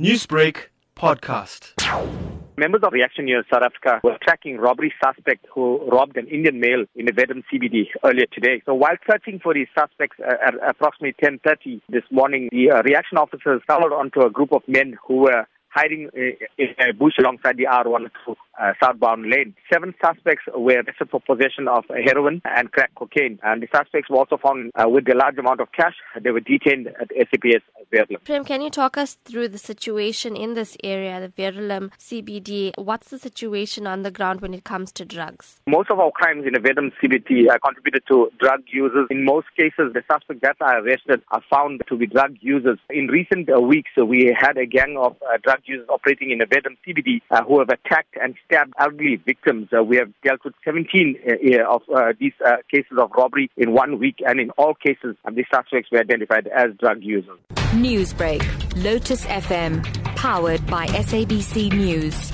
Newsbreak podcast. Members of Reaction News South Africa were tracking robbery suspect who robbed an Indian male in a Verulam CBD earlier today. So while searching for these suspects uh, at approximately 10.30 this morning, the uh, reaction officers stumbled onto a group of men who were hiding in a bush alongside the R1 uh, southbound lane. Seven suspects were arrested for possession of heroin and crack cocaine, and the suspects were also found uh, with a large amount of cash. They were detained at SAPS Verulam. Prem, can you talk us through the situation in this area, the Verulam CBD? What's the situation on the ground when it comes to drugs? Most of our crimes in the Verulam CBD are contributed to drug users. In most cases, the suspects that are arrested are found to be drug users. In recent uh, weeks, we had a gang of uh, drug users operating in the Verulam CBD uh, who have attacked and stabbed elderly victims. Uh, we have dealt with 17 uh, of uh, these uh, cases of robbery in one week, and in all cases, the suspects were identified as drug users. Newsbreak, Lotus FM, powered by SABC News.